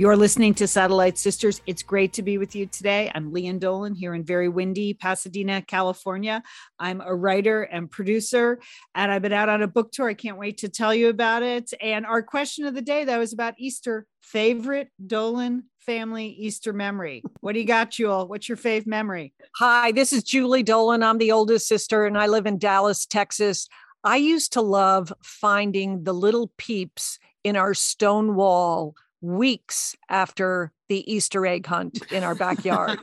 You're listening to Satellite Sisters. It's great to be with you today. I'm Lian Dolan here in very windy Pasadena, California. I'm a writer and producer, and I've been out on a book tour. I can't wait to tell you about it. And our question of the day, that was about Easter favorite Dolan family Easter memory. What do you got, Jewel? What's your fave memory? Hi, this is Julie Dolan. I'm the oldest sister, and I live in Dallas, Texas. I used to love finding the little peeps in our stone wall weeks after the Easter egg hunt in our backyard.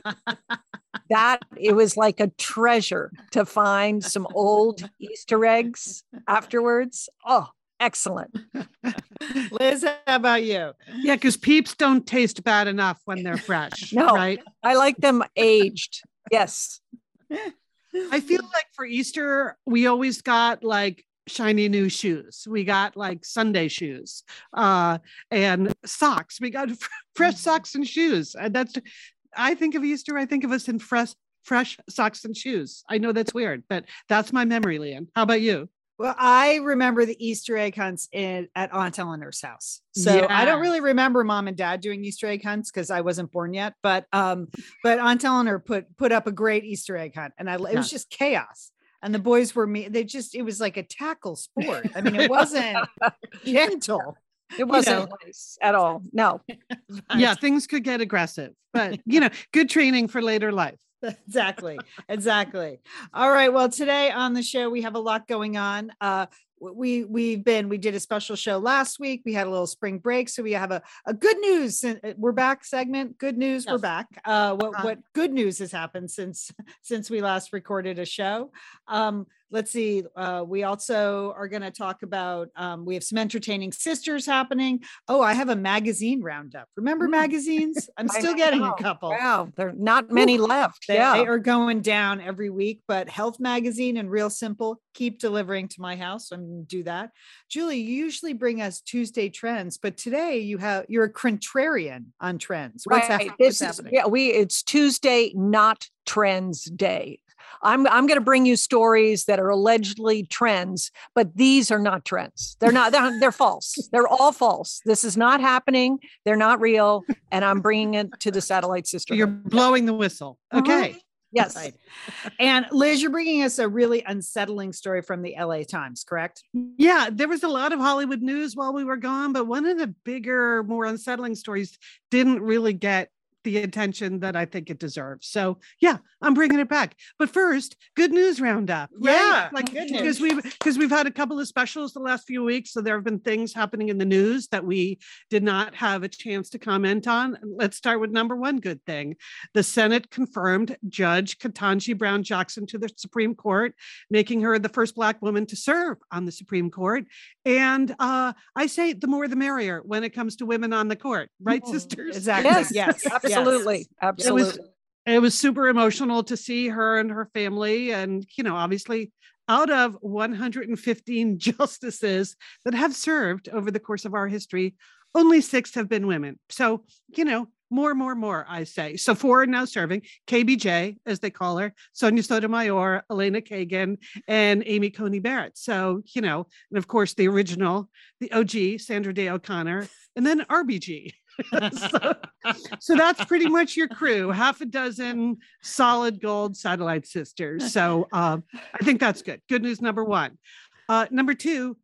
that it was like a treasure to find some old Easter eggs afterwards. Oh, excellent. Liz, how about you? Yeah, because peeps don't taste bad enough when they're fresh. No, right? I like them aged. Yes. I feel like for Easter, we always got like shiny new shoes. We got like Sunday shoes uh, and socks. We got fresh socks and shoes. And that's, I think of Easter, I think of us in fresh, fresh socks and shoes. I know that's weird, but that's my memory, Lian. How about you? Well, I remember the Easter egg hunts in at Aunt Eleanor's house. So yeah. I don't really remember mom and dad doing Easter egg hunts because I wasn't born yet. But um, but Aunt Eleanor put put up a great Easter egg hunt, and I it was just chaos and the boys were me they just it was like a tackle sport. I mean it wasn't gentle it wasn't you know. nice at all no. Yeah things could get aggressive but you know good training for later life. Exactly exactly. All right well today on the show we have a lot going on. Uh we we've been we did a special show last week we had a little spring break so we have a, a good news uh, we're back segment good news yes. we're back uh what uh-huh. what good news has happened since since we last recorded a show um let's see uh, we also are going to talk about um, we have some entertaining sisters happening. Oh i have a magazine roundup. Remember mm. magazines? I'm still getting a couple. Wow there are not many Ooh, left they, yeah. they are going down every week but health magazine and real simple keep delivering to my house. I'm going to do that. Julie you usually bring us tuesday trends but today you have you're a contrarian on trends. What's, right. This is, happening? yeah we it's tuesday not trends day I'm I'm going to bring you stories that are allegedly trends, but these are not trends. They're not. They're, they're false. They're all false. This is not happening. They're not real, and I'm bringing it to the satellite system. You're blowing the whistle. Uh-huh. Okay. Mm-hmm. Yes. Right. And Liz, you're bringing us a really unsettling story from the LA Times, correct? Yeah, there was a lot of Hollywood news while we were gone, but one of the bigger, more unsettling stories didn't really get the attention that I think it deserves. So yeah, I'm bringing it back. But first, good news roundup. Right? Yeah, like because we've because we've had a couple of specials the last few weeks, so there have been things happening in the news that we did not have a chance to comment on. Let's start with number one good thing: the Senate confirmed Judge Ketanji Brown Jackson to the Supreme Court, making her the first Black woman to serve on the Supreme Court. And uh, I say the more the merrier when it comes to women on the court, right, oh, sisters? Exactly. Yes. yes. Absolutely. Yes. Absolutely. It was, it was super emotional to see her and her family. And, you know, obviously, out of 115 justices that have served over the course of our history, only six have been women. So, you know, more, more, more, I say. So four are now serving KBJ, as they call her, Sonia Sotomayor, Elena Kagan, and Amy Coney Barrett. So, you know, and of course, the original, the OG, Sandra Day O'Connor, and then RBG. so, so, that's pretty much your crew half a dozen solid gold satellite sisters so um, i think that's good good news number one uh, number two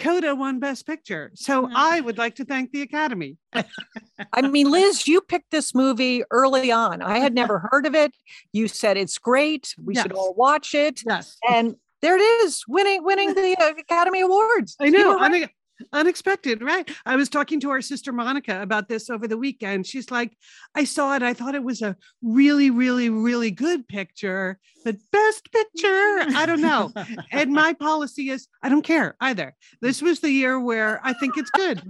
Coda won Best Picture. So mm-hmm. I would like to thank the Academy. I mean, Liz, you picked this movie early on. I had never heard of it. You said it's great. We yes. should all watch it. Yes. And there it is, winning winning the uh, Academy Awards. I know. Right unexpected, right? I was talking to our sister Monica about this over the weekend. She's like, I saw it. I thought it was a really, really, really good picture, but best picture, I don't know. and my policy is I don't care either. This was the year where I think it's good.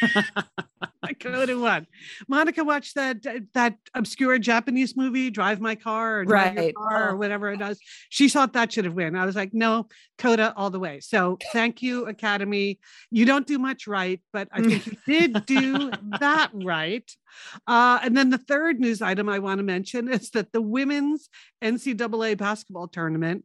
I could would have won. Monica watched that that obscure Japanese movie, Drive My Car or Drive Right. Car or Oh. whatever it does. She thought that should have won. I was like, no, Coda all the way. So thank you, Academy. You don't do much right, but I think you did do that right. Uh, and then the third news item I want to mention is that the women's NCAA basketball tournament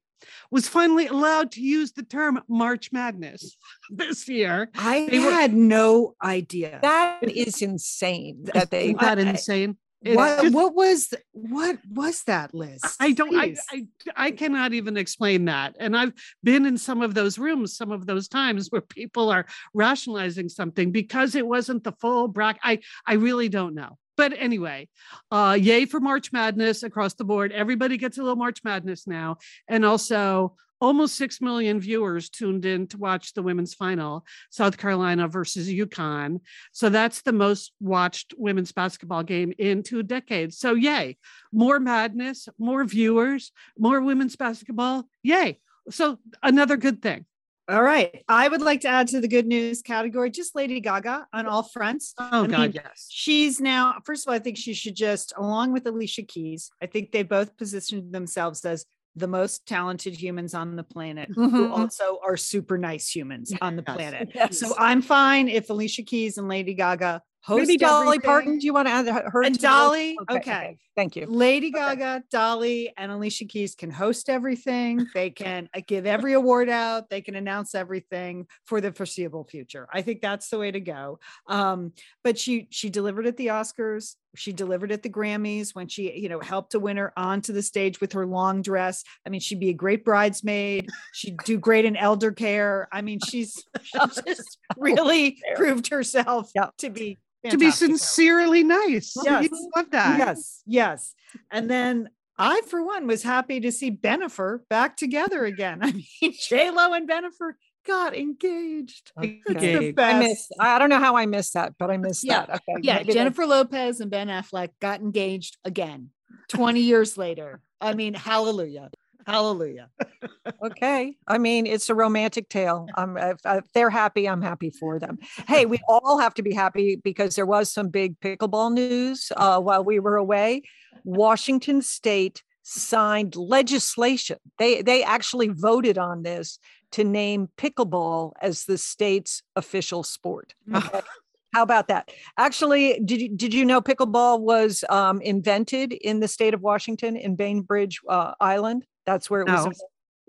was finally allowed to use the term March Madness this year. I They were- had no idea. That is insane that they Isn't that I- insane? What, just- what was what was that, Liz? I don't I, I I cannot even explain that. And I've been in some of those rooms, some of those times where people are rationalizing something because it wasn't the full bracket. I I really don't know. But anyway, uh yay for March Madness across the board. Everybody gets a little March Madness now. And also almost 6 million viewers tuned in to watch the women's final, South Carolina versus UConn. So that's the most watched women's basketball game in two decades. So yay more madness, more viewers, more women's basketball. Yay. So another good thing. All right. I would like to add to the good news category just Lady Gaga on all fronts. Oh I God, mean, yes. She's now, first of all, I think she should just, along with Alicia Keys, I think they both positioned themselves as the most talented humans on the planet who Mhm. also are super nice humans on the planet. Yes. So I'm fine if Alicia Keys and Lady Gaga host Maybe Dolly everything. Parton. Do you want to add her? And to the- Dolly, okay. Thank you. Lady Gaga, Dolly, and Alicia Keys can host everything. They can uh, give every award out. They can announce everything for the foreseeable future. I think that's the way to go. Um, but she she delivered at the Oscars. She delivered at the Grammys when she, you know, helped a winner onto the stage with her long dress. I mean, she'd be a great bridesmaid. She'd do great in elder care. I mean, she's she just really proved herself Yeah. to be To be sincerely nice. Yes. You love that. Yes, yes. And then I, for one, was happy to see Bennifer back together again. I mean, J Lo and Bennifer got engaged. It's the best. I miss. I don't know how I missed that, but I missed Yeah. that. Okay. yeah, maybe they- Jennifer Lopez and Ben Affleck got engaged again 20 years later. I mean, hallelujah. Hallelujah. Okay. I mean, it's a romantic tale. Um, if, if they're happy, I'm happy for them. Hey, we all have to be happy because there was some big pickleball news uh, while we were away. Washington State signed legislation. They they actually voted on this to name pickleball as the state's official sport. Okay. How about that? Actually, did you did you know pickleball was um, invented in the state of Washington in Bainbridge uh, Island? That's where it was. No.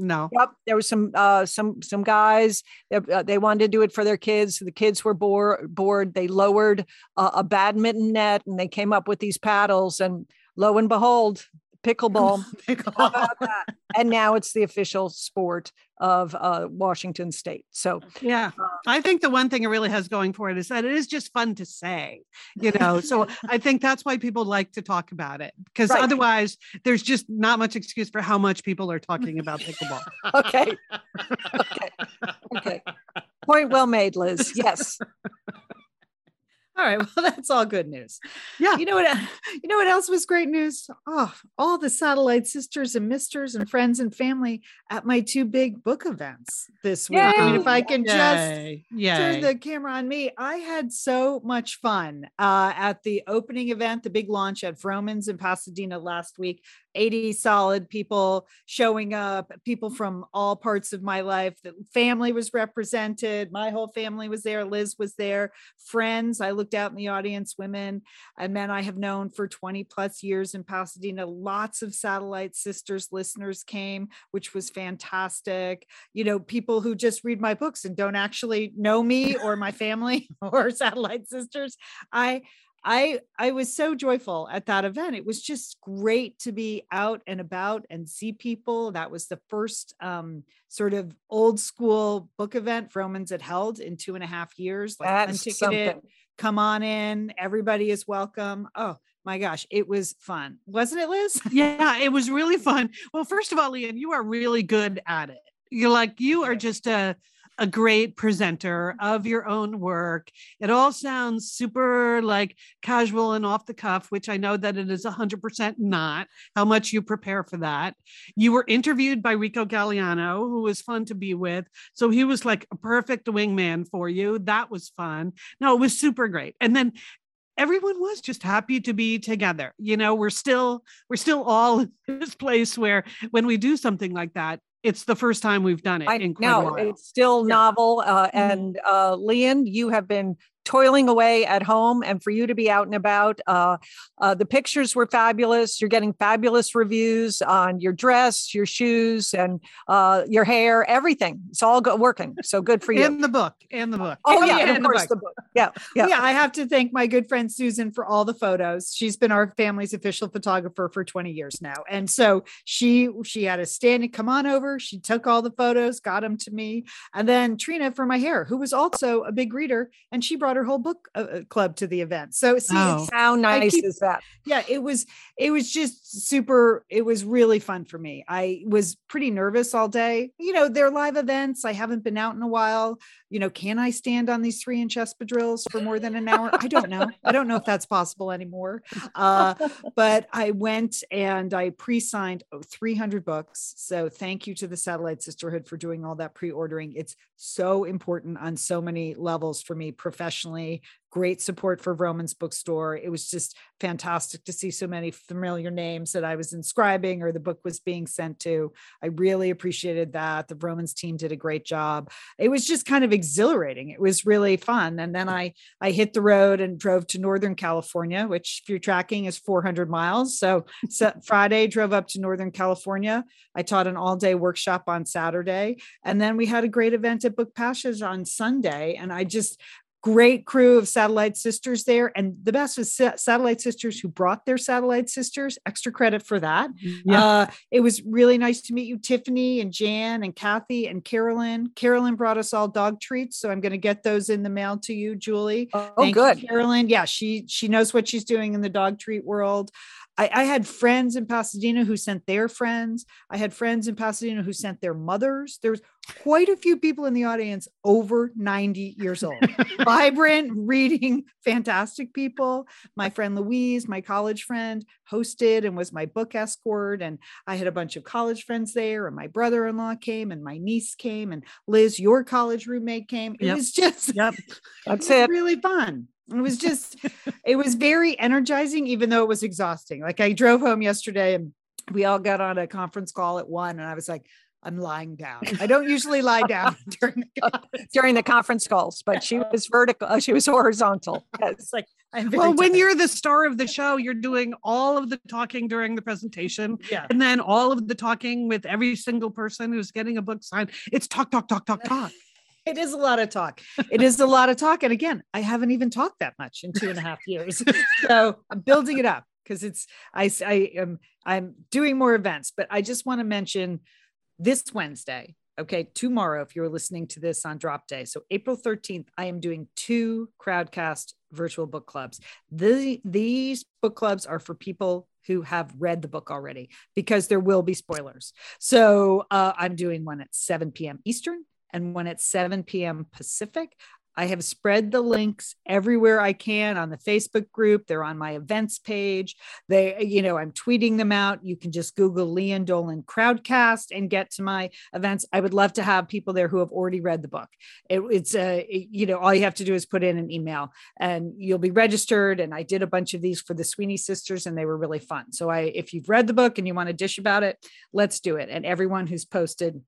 No. Yep, there was some uh, some some guys. uh, uh, they wanted to do it for their kids. The kids were bored. Bored. They lowered uh, a badminton net and they came up with these paddles. And lo and behold, pickleball. That? And now it's the official sport of uh, Washington State. So Yeah. I think the one thing it really has going for it is that it is just fun to say, you know. So I think that's why people like to talk about it because Right. otherwise there's just not much excuse for how much people are talking about pickleball. okay, okay, okay. Point well made, Liz. Yes. All right. Well, that's all good news. Yeah. You know what? You know what else was great news? Oh, all the satellite sisters and misters and friends and family at my two big book events this week. I mean, if I can just Yay. turn the camera on me. I had so much fun uh, at the opening event, the big launch at Vroman's in Pasadena last week. 80 solid people showing up, people from all parts of my life. The family was represented. My whole family was there. Liz was there. Friends. I looked out in the audience, women and men I have known for 20 plus years in Pasadena. Lots of satellite sisters listeners came, which was fantastic you know, people who just read my books and don't actually know me or my family or satellite sisters. I I I was so joyful at that event. It was just great to be out and about and see people. That was the first um, sort of old school book event Vroman's had held in two and a half years. Like That's unticketed, something. come on in, everybody is welcome. Oh my gosh, it was fun, wasn't it, Liz? Yeah, it was really fun. Well, first of all, Lian, you are really good at it. You're like, you are just a, a great presenter of your own work. It all sounds super like casual and off the cuff, which I know that it is 100% not how much you prepare for that. You were interviewed by Rico Gagliano, who was fun to be with. So he was like a perfect wingman for you. That was fun. No, it was super great. And then everyone was just happy to be together. You know, we're still we're still all in this place where when we do something like that, it's the first time we've done it I in quite a know while. it's still Yeah. novel. Uh, Mhm. and uh, Lian, you have been toiling away at home, and for you to be out and about, uh, uh, the pictures were fabulous. You're getting fabulous reviews on your dress, your shoes, and uh, your hair. Everything. It's all go- working. So good for you. And the book, and the book. oh Oh, yeah, of and the course book. the book. Yeah, yeah. Yeah. I have to thank my good friend Susan for all the photos. She's been our family's official photographer for 20 years now. And so she she had a standing come on over. She took all the photos, got them to me. And then Trina for my hair, who was also a big reader, and she brought her whole book uh, uh, club to the event. So see, Oh. How nice keep- is that? yeah it was it was just super it was really fun for me i was pretty nervous all day you know they're live events i haven't been out in a while you know can i stand on these three inch espadrilles for more than an hour? I don't know. I don't know if that's possible anymore. Uh, but i went and i pre-signed oh, 300 books so thank you to the satellite sisterhood for doing all that pre-ordering. It's so important on so many levels for me professionally great support for Vroman's bookstore. It was just fantastic to see so many familiar names that I was inscribing or the book was being sent to. I really appreciated that. The Vroman's team did a great job. It was just kind of exhilarating. It was really fun. And then I I hit the road and drove to Northern California, which if you're tracking is 400 miles. So, so Friday drove up to Northern California. I taught an all-day workshop on Saturday. And then we had a great event at Book Passage on Sunday. And I just great crew of satellite sisters there and the best was Sa- satellite sisters who brought their satellite sisters extra credit for that Yeah. uh, it was really nice to meet you tiffany and jan and kathy and carolyn carolyn brought us all dog treats so i'm going to get those in the mail to you julie Oh, Thank you, good. Carolyn. Yeah, she she knows what she's doing in the dog treat world. I, I had friends in Pasadena who sent their friends. I had friends in Pasadena who sent their mothers. There was quite a few people in the audience over 90 years old. Vibrant, reading, fantastic people. My friend Louise, my college friend, hosted and was my book escort. And I had a bunch of college friends there, and my brother-in-law came, and my niece came, and Liz, your college roommate came. It Yep. was just Yep. That's it was it. really fun. It was just, it was very energizing, even though it was exhausting. Like I drove home yesterday and we all got on a conference call at one, and I was like, I'm lying down. I don't usually lie down during the conference. During the conference calls, but she was vertical. uh, She was horizontal. Yes. It's like, I'm Well, when you're the star of the show, you're doing all of the talking during the presentation yeah, and then all of the talking with every single person who's getting a book signed. It's talk, talk, talk, talk, talk. It is a lot of talk. It is a lot of talk. And again, I haven't even talked that much in two and a half years. so I'm building it up because it's I, I am I'm doing more events, but I just want to mention this Wednesday. Okay, tomorrow, if you're listening to this on drop day. So April 13th, I am doing two crowdcast virtual book clubs. The, these book clubs are for people who have read the book already because there will be spoilers. So uh, I'm doing one at 7 p.m. Eastern and one at 7 p.m. Pacific. I have spread the links everywhere I can on the Facebook group. They're on my events page. They, you know, I'm tweeting them out. You can just Google Lian Dolan Crowdcast and get to my events. I would love to have people there who have already read the book. It, it's uh, a, you know, all you have to do is put in an email and you'll be registered. And I did a bunch of these for the Sweeney sisters and they were really fun. So I, if you've read the book and you want to dish about it, let's do it. And everyone who's posted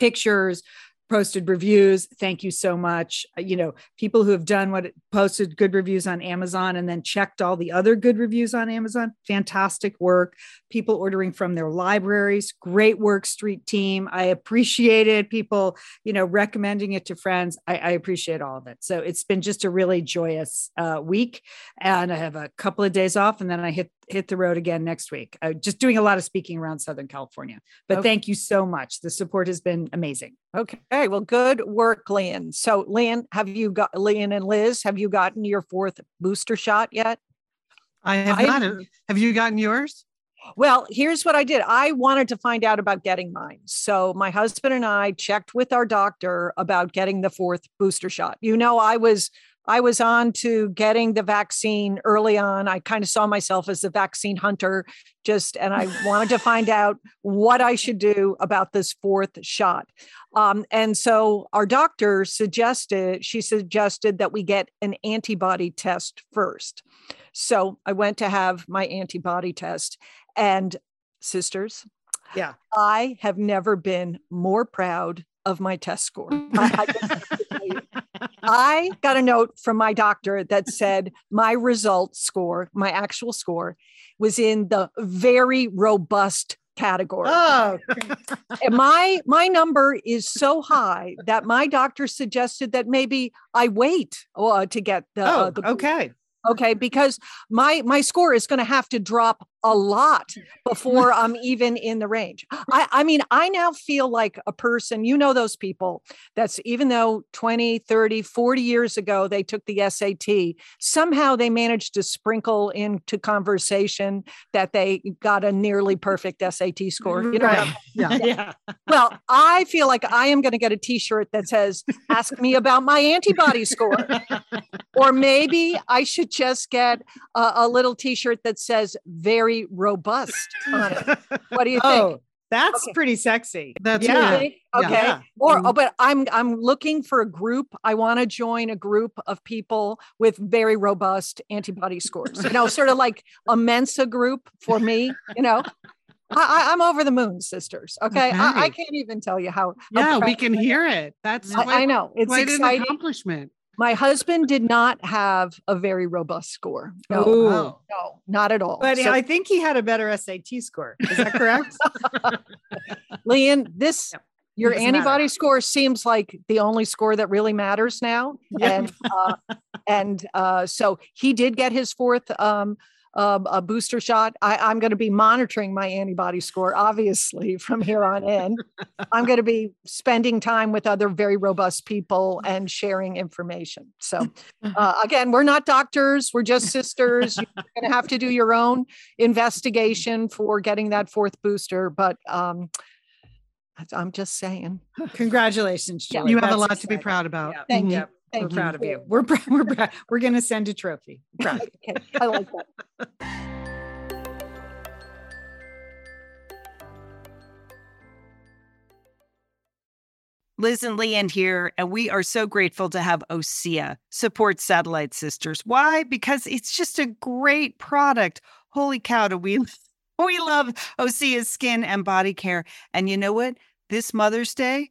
pictures, posted reviews. Thank you so much. Uh, You know, people who have done what posted good reviews on Amazon and then checked all the other good reviews on Amazon. Fantastic work. People ordering from their libraries. Great work, Street Team. I appreciate it. People, you know, recommending it to friends. I, I appreciate all of it. So it's been just a really joyous uh, week, and I have a couple of days off, and then I hit hit the road again next week. Uh, just doing a lot of speaking around Southern California. But Okay. thank you so much. The support has been amazing. Okay. Well, good work, Lian. So, Lian, have you got Lian and Liz? Have you gotten your fourth booster shot yet? I have I- not. Have you gotten yours? Well, here's what I did. I wanted to find out about getting mine. So my husband and I checked with our doctor about getting the fourth booster shot. You know, I was I was on to getting the vaccine early on. I kind of saw myself as a vaccine hunter, just, and I wanted to find out what I should do about this fourth shot. Um, and so our doctor suggested, she suggested that we get an antibody test first. So I went to have my antibody test, and sisters, Yeah. I have never been more proud of my test score. I, I just have to tell you. I got a note from my doctor that said my result score, my actual score, was in the very robust category. Oh, And my my number is so high that my doctor suggested that maybe I wait uh, to get the, uh, oh, the okay. okay because my my score is going to have to drop a lot before i'm even in the range. I i mean i now feel like a person you know those people that's even though 20 30 40 years ago they took the sat somehow they managed to sprinkle into conversation that they got a nearly perfect sat score you know what I'm- Yeah. yeah. well i feel like i am going to get a t-shirt that says ask me about my antibody score. Or maybe I should just get a, a little T-shirt that says "very robust" on it. What do you think? Oh, that's Okay. pretty sexy. That's You yeah. think? Okay. Yeah. Or, oh, but I'm I'm looking for a group. I want to join a group of people with very robust antibody scores. You know, sort of like a Mensa group for me. You know, I, I, I'm over the moon, sisters. Okay, I, I can't even tell you how. how Yeah, we can hear it. That's I, I know it's quite an accomplishment. My husband did not have a very robust score. No, Ooh. No, not at all. But So, I think he had a better SAT score. Is that correct? Lian, this Yep. your Doesn't matter. antibody score seems like the only score that really matters now. Yeah. And uh, and uh, so he did get his fourth um, um, a booster shot. I, I'm going to be monitoring my antibody score, obviously, from here on in. I'm going to be spending time with other very robust people and sharing information. So, uh, again, we're not doctors, we're just sisters. You're going to have to do your own investigation for getting that fourth booster. But um, I'm just saying. Congratulations, Julie. You have a That's lot to be proud about. Yeah. Thank Mhm. you. Yep. We're Thank proud of you. you. We're pr- we're pr- we're going to send a trophy. Proud. Okay, I like that. Liz and Lian here, and we are so grateful to have Osea support Satellite Sisters. Why? Because it's just a great product. Holy cow, do we we love Osea's skin and body care. And you know what? This Mother's Day,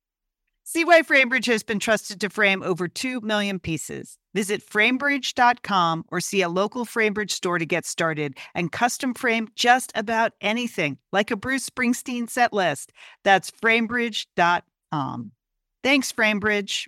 See why FrameBridge has been trusted to frame over 2 million pieces. Visit framebridge.com or see a local FrameBridge store to get started and custom frame just about anything, like a Bruce Springsteen set list. That's framebridge.com. Thanks, FrameBridge.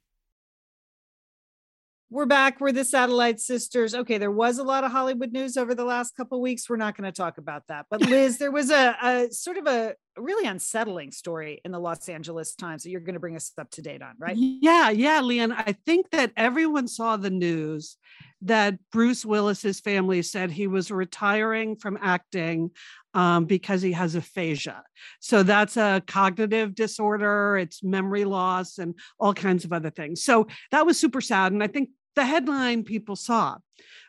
We're back. We're the Satellite Sisters. Okay, there was a lot of Hollywood news over the last couple weeks. We're not going to talk about that. But Liz, there was a, a sort of a really unsettling story in the Los Angeles Times that you're going to bring us up to date on, right? Yeah, yeah, Lian. I think that everyone saw the news that Bruce Willis's family said he was retiring from acting um, because he has aphasia. So that's a cognitive disorder, it's memory loss, and all kinds of other things. So that was super sad. And I think the headline people saw.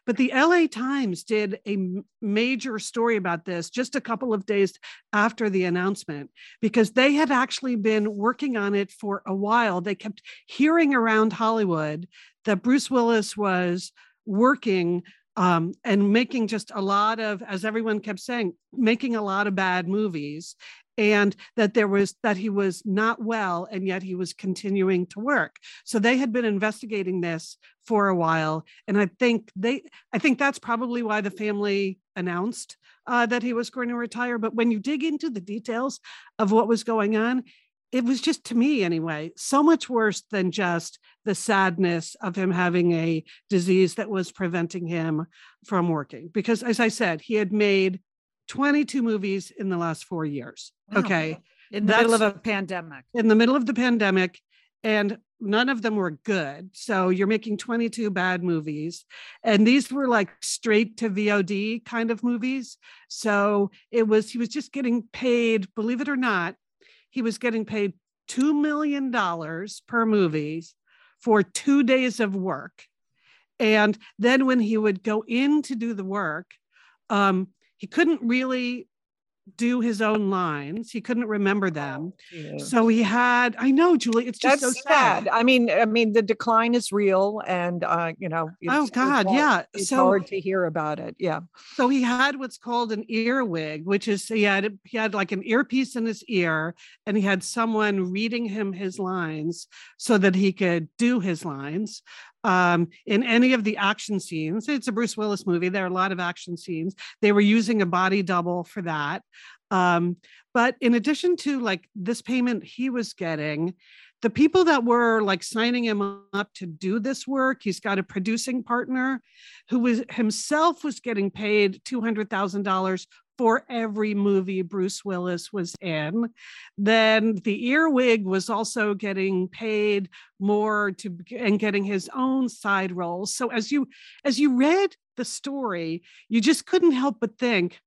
But the LA Times did a major story about this just a couple of days after the announcement because they had actually been working on it for a while. They kept hearing around Hollywood that Bruce Willis was working um, and making just a lot of, as everyone kept saying, making a lot of bad movies. And that there was that he was not well, and yet he was continuing to work. So they had been investigating this for a while, and I think they, I think that's probably why the family announced uh, that he was going to retire. But when you dig into the details of what was going on, it was just to me anyway, so much worse than just the sadness of him having a disease that was preventing him from working. Because as I said, he had made 22 movies in the last four years. Wow. Okay. In the middle of a pandemic. In the middle of the pandemic. And none of them were good. So you're making 22 bad movies. And these were like straight to VOD kind of movies. So it was, he was just getting paid, believe it or not, he was getting paid $2 million per movie for two days of work. And then when he would go in to do the work, um, he couldn't really do his own lines. He couldn't remember them. So he had, I know, Julie, it's just That's so sad. sad. I mean, I mean, the decline is real, and uh, you know. it's- Oh God, hard- yeah. It's So hard to hear about it. Yeah. so he had what's called an earwig, which is he had he had like an earpiece in his ear, and he had someone reading him his lines so that he could do his lines. Um, in any of the action scenes, it's a Bruce Willis movie. There are a lot of action scenes. They were using a body double for that. Um, but in addition to like this payment he was getting, the people that were like signing him up to do this work, he's got a producing partner who was himself was getting paid $200,000 for every movie Bruce Willis was in. Then the earwig was also getting paid more to and getting his own side roles. So as you as you read the story, you just couldn't help but think,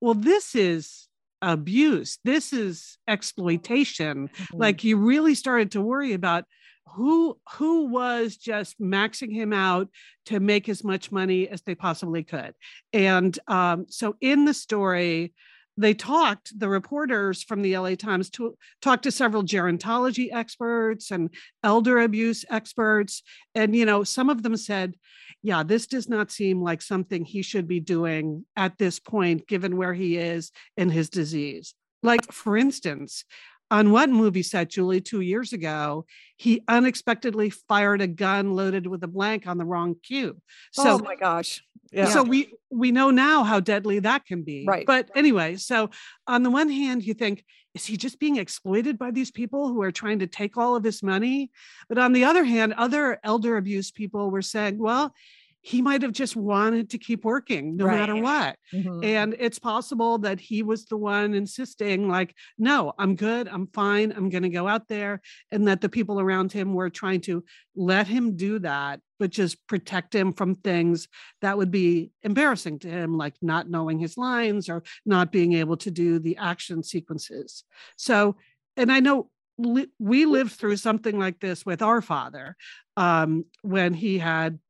well, this is abuse. This is exploitation. Mm-hmm. Like you really started to worry about who who was just maxing him out to make as much money as they possibly could. And um, so in the story they talked the reporters from the la times to, talked to several gerontology experts and elder abuse experts. And you know some of them said yeah this does not seem like something he should be doing at this point given where he is in his disease. Like for instance on one movie set, Julie, two years ago, he unexpectedly fired a gun loaded with a blank on the wrong cue. So, oh my gosh. Yeah. So we we know now how deadly that can be. Right. But anyway, so on the one hand, you think, is he just being exploited by these people who are trying to take all of his money? But on the other hand, other elder abuse people were saying, well, he might have just wanted to keep working no right. matter what. Mm-hmm. And it's possible that he was the one insisting, like, no, I'm good, I'm fine, I'm going to go out there. And that the people around him were trying to let him do that, but just protect him from things that would be embarrassing to him, like not knowing his lines or not being able to do the action sequences. So, and I know we lived through something like this with our father um, when he had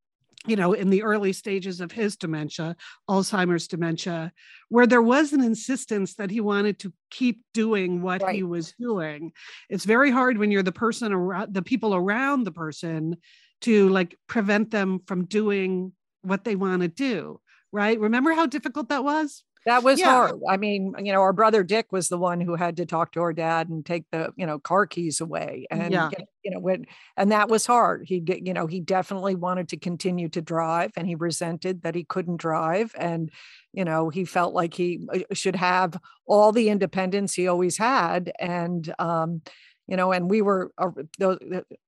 you know, in the early stages of his dementia, Alzheimer's dementia, where there was an insistence that he wanted to keep doing what right. he was doing. It's very hard when you're the person around the people around the person to like prevent them from doing what they want to do. Right. Remember how difficult that was? That was yeah. hard. I mean, you know, our brother Dick was the one who had to talk to our dad and take the, you know, car keys away. And, yeah. you know, when, and that was hard. He did, you know, he definitely wanted to continue to drive and he resented that he couldn't drive. And, you know, he felt like he uh, should have all the independence he always had. And, um, you know and we were uh,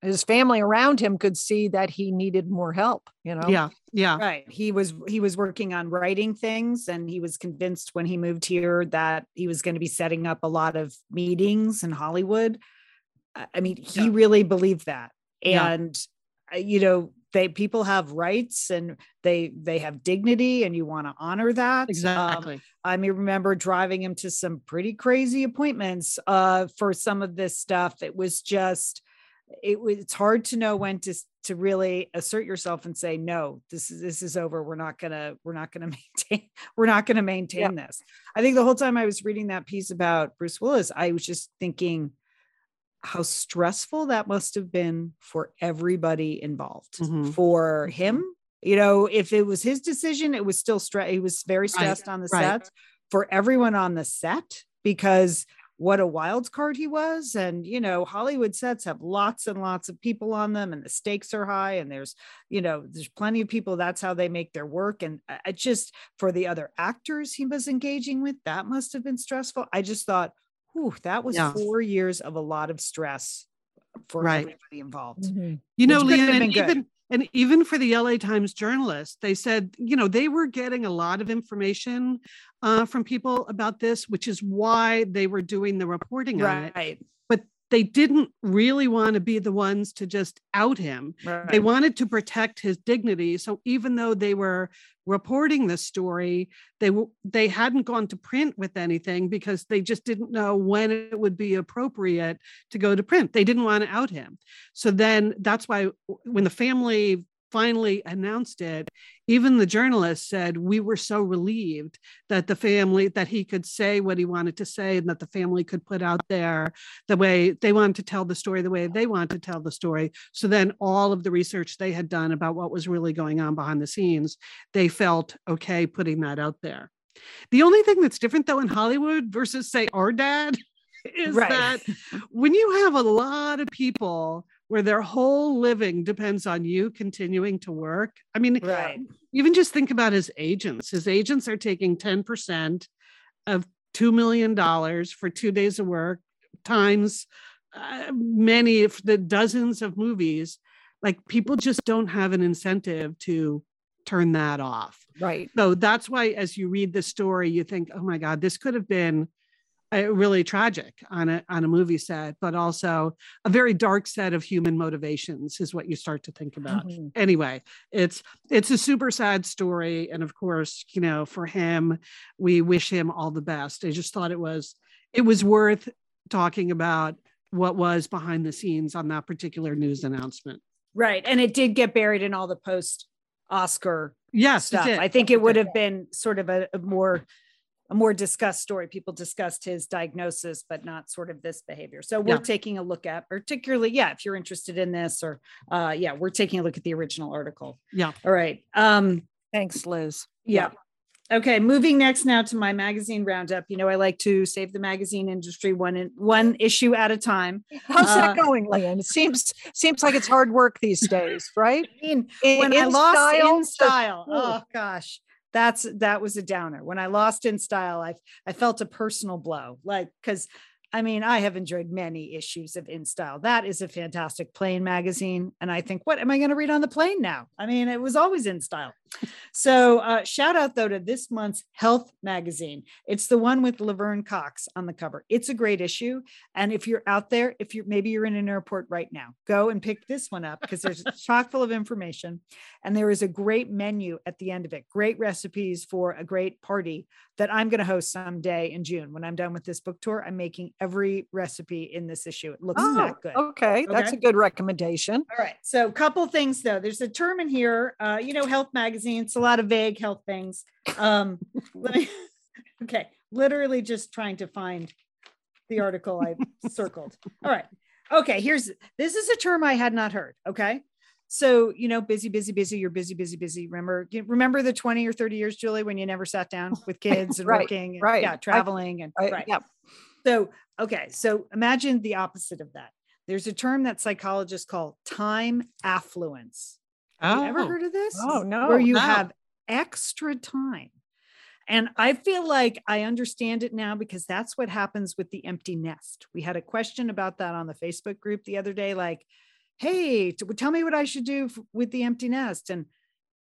his family around him could see that he needed more help you know? Yeah yeah. Right. He was he was working on writing things and he was convinced when he moved here that he was going to be setting up a lot of meetings in hollywood. I mean he yeah. really believed that. And yeah. you know they people have rights and they they have dignity and you want to honor that. Um, exactly. Um, i mean remember driving him to some pretty crazy appointments uh for some of this stuff. It was just it was it's hard to know when to to really assert yourself and say no this is this is over. We're not gonna we're not gonna maintain we're not gonna maintain this. I think the whole time i was reading that piece about bruce willis i was just thinking how stressful that must have been for everybody involved mm-hmm. for mm-hmm. him you know if it was his decision it was still stress he was very stressed right. on the right. set for everyone on the set because what a wild card he was and you know hollywood sets have lots and lots of people on them and the stakes are high and there's you know there's plenty of people that's how they make their work and I just for the other actors he was engaging with that must have been stressful i just thought whew, that was yeah. four years of a lot of stress for right. everybody involved. Mm-hmm. You know, Lian, and even, and even for the LA Times journalists, they said, you know, they were getting a lot of information uh, from people about this, which is why they were doing the reporting right. on it. They didn't really want to be the ones to just out him. Right. They wanted to protect his dignity. So even though they were reporting the story, they they hadn't gone to print with anything because they just didn't know when it would be appropriate to go to print. They didn't want to out him. So then that's why when the family finally announced it, even the journalist said, We were so relieved that the family, that he could say what he wanted to say and that the family could put out there the way they wanted to tell the story, the way they wanted to tell the story. So then all of the research they had done about what was really going on behind the scenes, they felt okay putting that out there. The only thing that's different though in Hollywood versus, say, our dad is right. that when you have a lot of people where their whole living depends on you continuing to work. I mean, right. even just think about his agents. His agents are taking 10% of $2 million for two days of work times uh, many of the dozens of movies. Like people just don't have an incentive to turn that off. Right. So that's why, as you read the story, you think, oh my God, this could have been really tragic on a on a movie set, but also a very dark set of human motivations is what you start to think about. Mm-hmm. Anyway, it's it's a super sad story, and of course, you know, for him, we wish him all the best. I just thought it was it was worth talking about what was behind the scenes on that particular news announcement. Right. And it did get buried in all the post Oscar Yes, stuff. I think it would have been sort of a, a more a more discussed story. People discussed his diagnosis, but not sort of this behavior. So we're Yeah. taking a look at, particularly, yeah, if you're interested in this, or uh yeah, we're taking a look at the original article. Yeah. All right. Um, Thanks, Liz. yeah. Okay, moving next now to my magazine roundup. You know, I like to save the magazine industry one in, one issue at a time. How's Uh, that going, Lian? It seems seems like it's hard work these days, right? I mean, In- when I lost style in style, oh gosh, that's that was a downer. When I lost in style, I I felt a personal blow, like because I mean I have enjoyed many issues of In Style. That is a fantastic plane magazine, and I think, what am I going to read on the plane now? I mean, it was always in style. So uh, shout out though to this month's Health magazine. It's the one with Laverne Cox on the cover. It's a great issue, and if you're out there, if you're maybe you're in an airport right now, go and pick this one up because there's chock full of information, and there is a great menu at the end of it. Great recipes for a great party that I'm going to host someday in June when I'm done with this book tour. I'm making every recipe in this issue. It looks Oh, that good. okay. That's a good recommendation. All right. So, a couple things though. There's a term in here. Uh, you know, health magazine. It's a lot of vague health things. Um, let me. Okay. Literally just trying to find the article I circled. All right. Okay. Here's this is a term I had not heard. Okay. So you know, busy, busy, busy. You're busy, busy, busy. Remember, remember the 20 or 30 years, Julie, when you never sat down with kids and Right, working, and, right. Yeah, I- traveling and I- right. Yeah. So, okay. So imagine the opposite of that. There's a term that psychologists call time affluence. Have you ever oh, heard of this? Oh no. Where you no. have extra time. And I feel like I understand it now because that's what happens with the empty nest. We had a question about that on the Facebook group the other day like, hey, t- tell me what I should do f- with the empty nest. And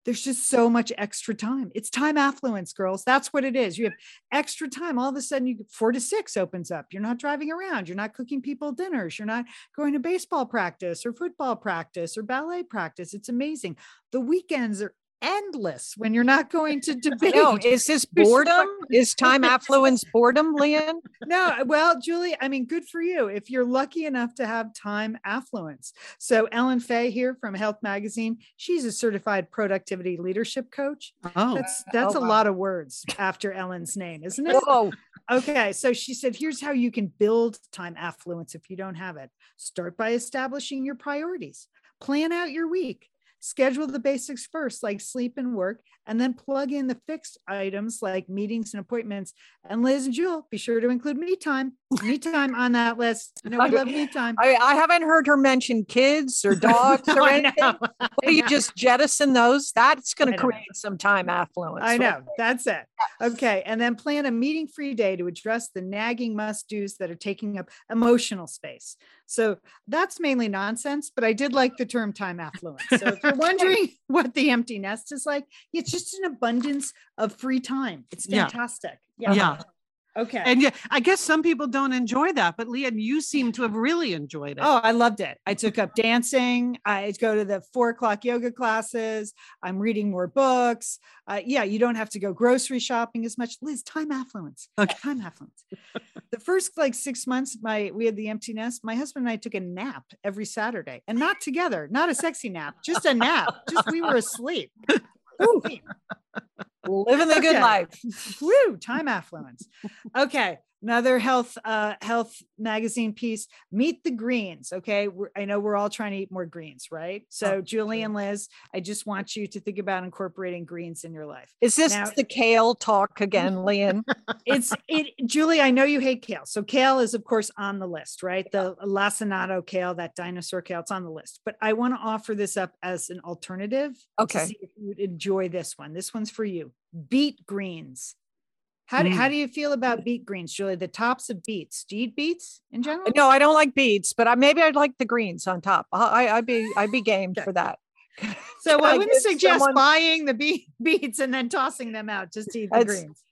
there's just so much extra time. It's time affluence, girls. That's what it is. You have extra time. All of a sudden, you four to six opens up. You're not driving around. You're not cooking people dinners. You're not going to baseball practice or football practice or ballet practice. It's amazing. The weekends are endless when you're not going to debate. No, is this boredom? Is time affluence boredom, Lian? no, uh, well, Julie, I mean, good for you if you're lucky enough to have time affluence. So, Ellen Fay here from Health Magazine, she's a certified productivity leadership coach. Oh, That's that's Oh, a wow. lot of words after Ellen's name, isn't it? Whoa. Okay, so she said, here's how you can build time affluence if you don't have it. Start by establishing your priorities, plan out your week, schedule the basics first, like sleep and work, and then plug in the fixed items like meetings and appointments. And Liz and Jewel, be sure to include me time, me time on that list. You know, we love me time. I, I haven't heard her mention kids or dogs No, or anything. know, What do you just jettison those? That's going I to know. create some time affluence. I right? know that's it. Okay. And then plan a meeting free day to address the nagging must do's that are taking up emotional space. So that's mainly nonsense, but I did like the term time affluence. So if you're wondering what the empty nest is like, it's just an abundance of free time. It's Yeah. fantastic. yeah. Okay. And yeah, I guess some people don't enjoy that, but Lian, you seem to have really enjoyed it. Oh, I loved it. I took up dancing. I go to the four o'clock yoga classes. I'm reading more books. Uh, yeah, you don't have to go grocery shopping as much. Liz, time affluence. Okay. Time affluence. the first like six months, my we had the empty nest. My husband and I took a nap every Saturday, and not together, not a sexy nap, just a nap. Just we were asleep. Living the good Okay. life. Woo, time affluence. Okay, another health uh health magazine piece. Meet the greens. Okay, we're, I know we're all trying to eat more greens, right? So, Julie and Liz, I just want you to think about incorporating greens in your life. Is this Now- the kale talk again, Lian? It's it, Julie. I know you hate kale, so kale is of course on the list, right? The lacinato kale, that dinosaur kale, it's on the list. But I want to offer this up as an alternative. to Okay. see if you would enjoy this one. This one's for you. Beet greens. How do, how mm. do you feel about beet greens, Julie? The tops of beets. Do you eat beets in uh, general? No, I don't like beets, but I, maybe I'd like the greens on top. I, I'd be I'd be game Okay. for that. So I I wouldn't suggest someone- buying the be- beets and then tossing them out just to eat the That's- greens.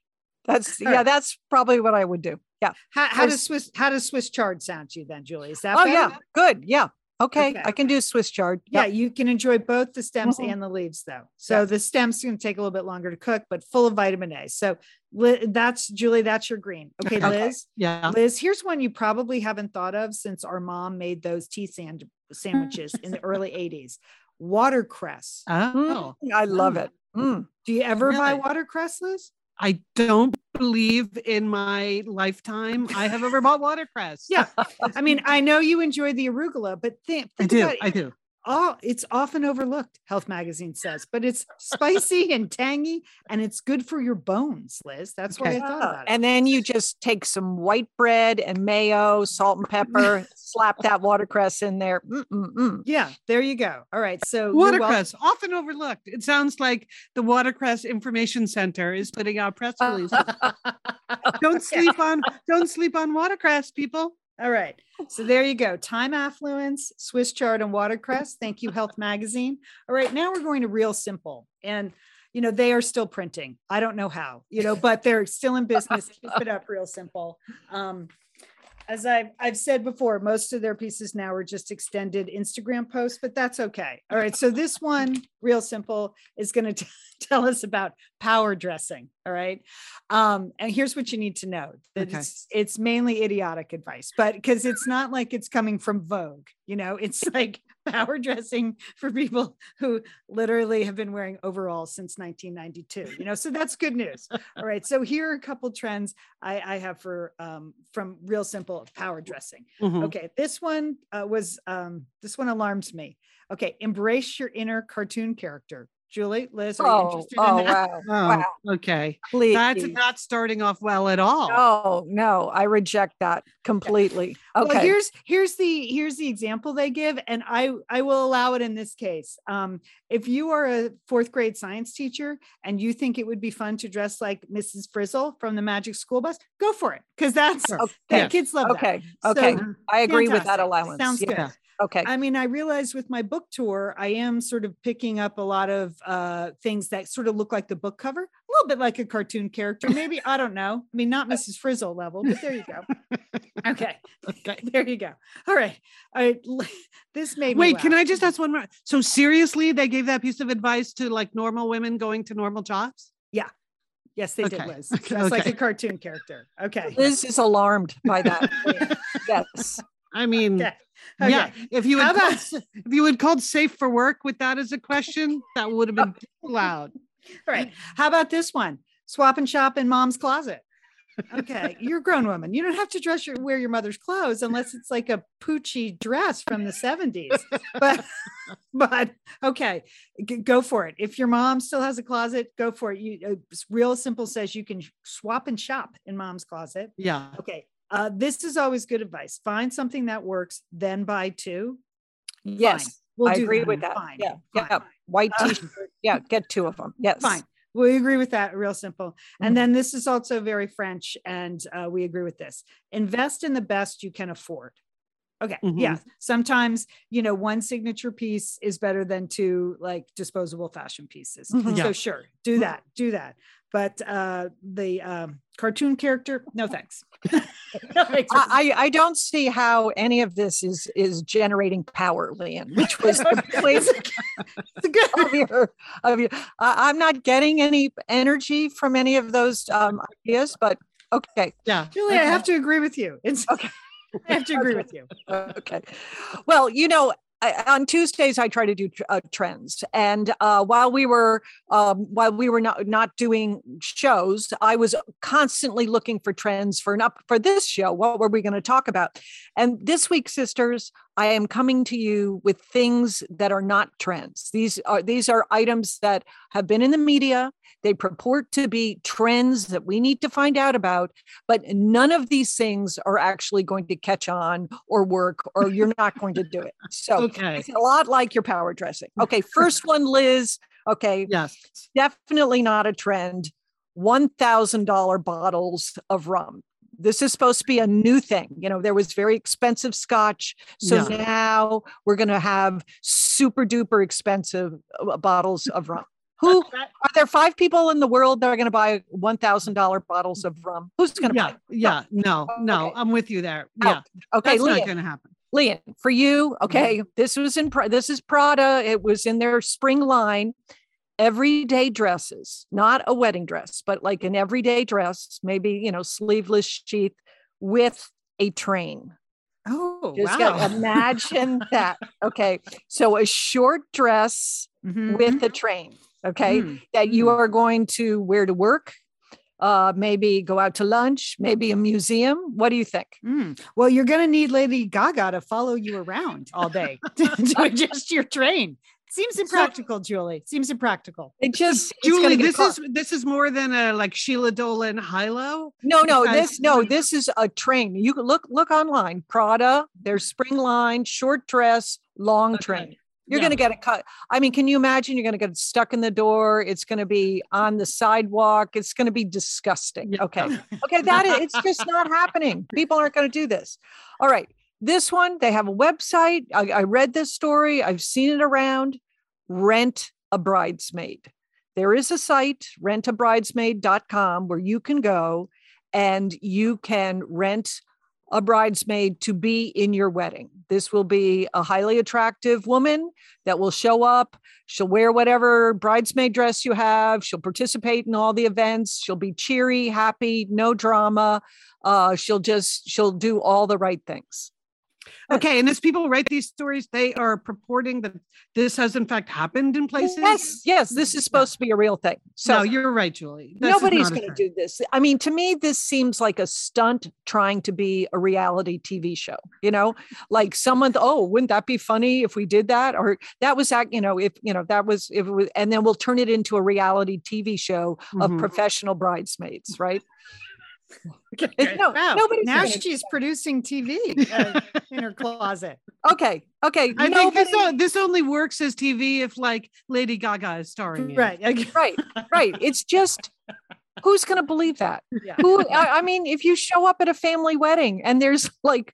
That's All yeah, right. that's probably what I would do. Yeah. How, how does Swiss how does Swiss chard sound to you then, Julie? Is that Oh better? yeah, good. Yeah. Okay, Okay. I can do Swiss chard. Yeah, you can enjoy both the stems Mhm. and the leaves though. So Yeah. the stems going to take a little bit longer to cook, but full of vitamin A. So that's Julie, that's your green. Okay, Okay. Liz. Yeah. Liz, here's one you probably haven't thought of since our mom made those tea sand sandwiches in the early 80s. Watercress. Oh, Mm, I love it. Mm. Do you ever buy watercress, Liz? I don't believe in my lifetime I have ever bought watercress. Yeah. I mean, I know you enjoy the arugula, but think, I do. I do. Oh, it's often overlooked, Health Magazine says, but it's spicy and tangy and it's good for your bones, Liz. That's why I thought about it. And then you just take some white bread and mayo, salt and pepper, slap that watercress in there. Mm-mm-mm. yeah, there you go. All right. So you're wel- Watercress, often overlooked. It sounds like the Watercress Information Center is putting out press releases. don't sleep on don't sleep on watercress, people. All right. So there you go. Time affluence, Swiss chard, and watercress. Thank you, Health Magazine. All right. Now we're going to Real Simple. And, you know, they are still printing. I don't know how, you know, but they're still in business. Keep it up, Real Simple. Um, as I've, I've said before, most of their pieces now are just extended Instagram posts, but that's okay. All right. So this one, Real Simple, is going to tell us about power dressing. All right. Um, and here's what you need to know that Okay. it's it's mainly idiotic advice, but because it's not like it's coming from Vogue, you know, it's like power dressing for people who literally have been wearing overalls since 1992, you know, so that's good news. All right. So here are a couple trends I, I have for um, from real simple power dressing. Mhm. Okay, this one uh, was um, this one alarms me. Okay, embrace your inner cartoon character. Julie, Liz, are you Oh, interested oh in that? wow. Oh, Wow. okay. Please. That's not starting off well at all. Oh no, I reject that completely. Okay. Well, here's here's the here's the example they give, and I I will allow it in this case. Um, if you are a fourth grade science teacher and you think it would be fun to dress like Mrs. Frizzle from the Magic School Bus, go for it because that's Sure. Okay. that Yeah. kids love that. okay. Okay. So, I agree with that allowance. Sounds Yeah. good. Okay. I mean, I realized with my book tour, I am sort of picking up a lot of uh, things that sort of look like the book cover, a little bit like a cartoon character. Maybe, I don't know. I mean, not Mrs. Frizzle level, but there you go. Okay. Okay. There you go. All right. All right. This made me Wait, can. I just ask one more? So seriously, they gave that piece of advice to like normal women going to normal jobs? Yeah. Yes, they did, Okay. Liz. Okay, That's like a cartoon character. Okay. Liz is alarmed by that. yes. I mean, Okay. yeah. If you had called, about- s- if you had called safe for work with that as a question, that would have been loud. All right. How about this one? Swap and shop in mom's closet. Okay, you're a grown woman. You don't have to dress your wear your mother's clothes unless it's like a poochy dress from the 70s. But but okay, go for it. If your mom still has a closet, go for it. You uh, real simple says you can swap and shop in mom's closet. Yeah. Okay. Uh, this is always good advice. Find something that works, then buy two. Yes. We'll I do agree that. with that. Fine. Yeah. Fine. Yeah. White Uh, t-shirt. Yeah. Get two of them. Yes. Fine. We agree with that. Real simple. And Mhm. then this is also very French, and uh, we agree with this. Invest in the best you can afford. Okay. Mhm. Yeah. Sometimes, you know, one signature piece is better than two like disposable fashion pieces. Mhm. So sure, do that, do that. But uh, the um, cartoon character, no thanks. I, I don't see how any of this is is generating power, Lian, which was the good. of your of your. I, I'm not getting any energy from any of those um, ideas, but okay, Yeah. Julie, I have to agree with you. It's Okay. I have to agree Okay. with you. okay. Well, you know, I, on Tuesdays I try to do uh, trends, and uh, while we were um, while we were not not doing shows, I was constantly looking for trends for not for this show. What were we going to talk about? And this week, sisters, I am coming to you with things that are not trends. These are these are items that have been in the media. They purport to be trends that we need to find out about, but none of these things are actually going to catch on or work, or you're not going to do it. So Okay. it's a lot like your power dressing. Okay, first one, Liz. Okay, Yes. definitely not a trend. $1,000 bottles of rum. This is supposed to be a new thing. You know, there was very expensive scotch. So Yeah. now we're going to have super duper expensive uh, bottles of rum. Who are there five people in the world that are going to buy $1,000 bottles of rum? Who's going to Yeah. buy? Yeah. No, no, Okay. I'm with you there. Oh, Yeah. Okay, That's not going to happen. Lian, for you, okay, this was in this is Prada. It was in their spring line. Everyday dresses, not a wedding dress, but like an everyday dress, maybe you know, sleeveless sheath with a train. Oh, Just wow. imagine that. Okay, so a short dress Mhm. with a train. Okay, Mm. that you Mm. are going to wear to work, uh, maybe go out to lunch, maybe a museum. What do you think? Mm. Well, you're going to need Lady Gaga to follow you around all day to adjust your train. Seems impractical, Julie. Seems impractical. It just it's Julie, this is this is more than a like Sheila Dolan high low. No, no, because- this no, this is a train. You can look look online. Prada, their spring line, short dress, long Okay. train. You're Yeah. gonna get it cut. I mean, can you imagine? You're gonna get stuck in the door. It's gonna be on the sidewalk. It's gonna be disgusting. Yeah. Okay, okay, that is. It's just not happening. People aren't gonna do this. All right, this one they have a website. I, I read this story. I've seen it around. Rent a bridesmaid. There is a site, rentabridesmaid.com, where you can go and you can rent a bridesmaid to be in your wedding. This will be a highly attractive woman that will show up. She'll wear whatever bridesmaid dress you have. She'll participate in all the events. She'll be cheery, happy, no drama. Uh, she'll just she'll do all the right things. Okay, and as people write these stories, they are purporting that this has in fact happened in places. Yes, yes, this is supposed to be a real thing. So no, you're right, Julie. This nobody's going to do this. I mean, to me, this seems like a stunt trying to be a reality TV show. You know, like someone, oh, wouldn't that be funny if we did that? Or that was that, you know, if, you know, that was, if it was, and then we'll turn it into a reality TV show of Mhm. professional bridesmaids, right? Okay. No, Wow. nobody's now she's producing TV uh, in her closet. Okay. Okay. I think this, this only works as TV if like Lady Gaga is starring in it. Right. right, right. It's just, who's going to believe that? Yeah. who I, I mean if you show up at a family wedding and there's like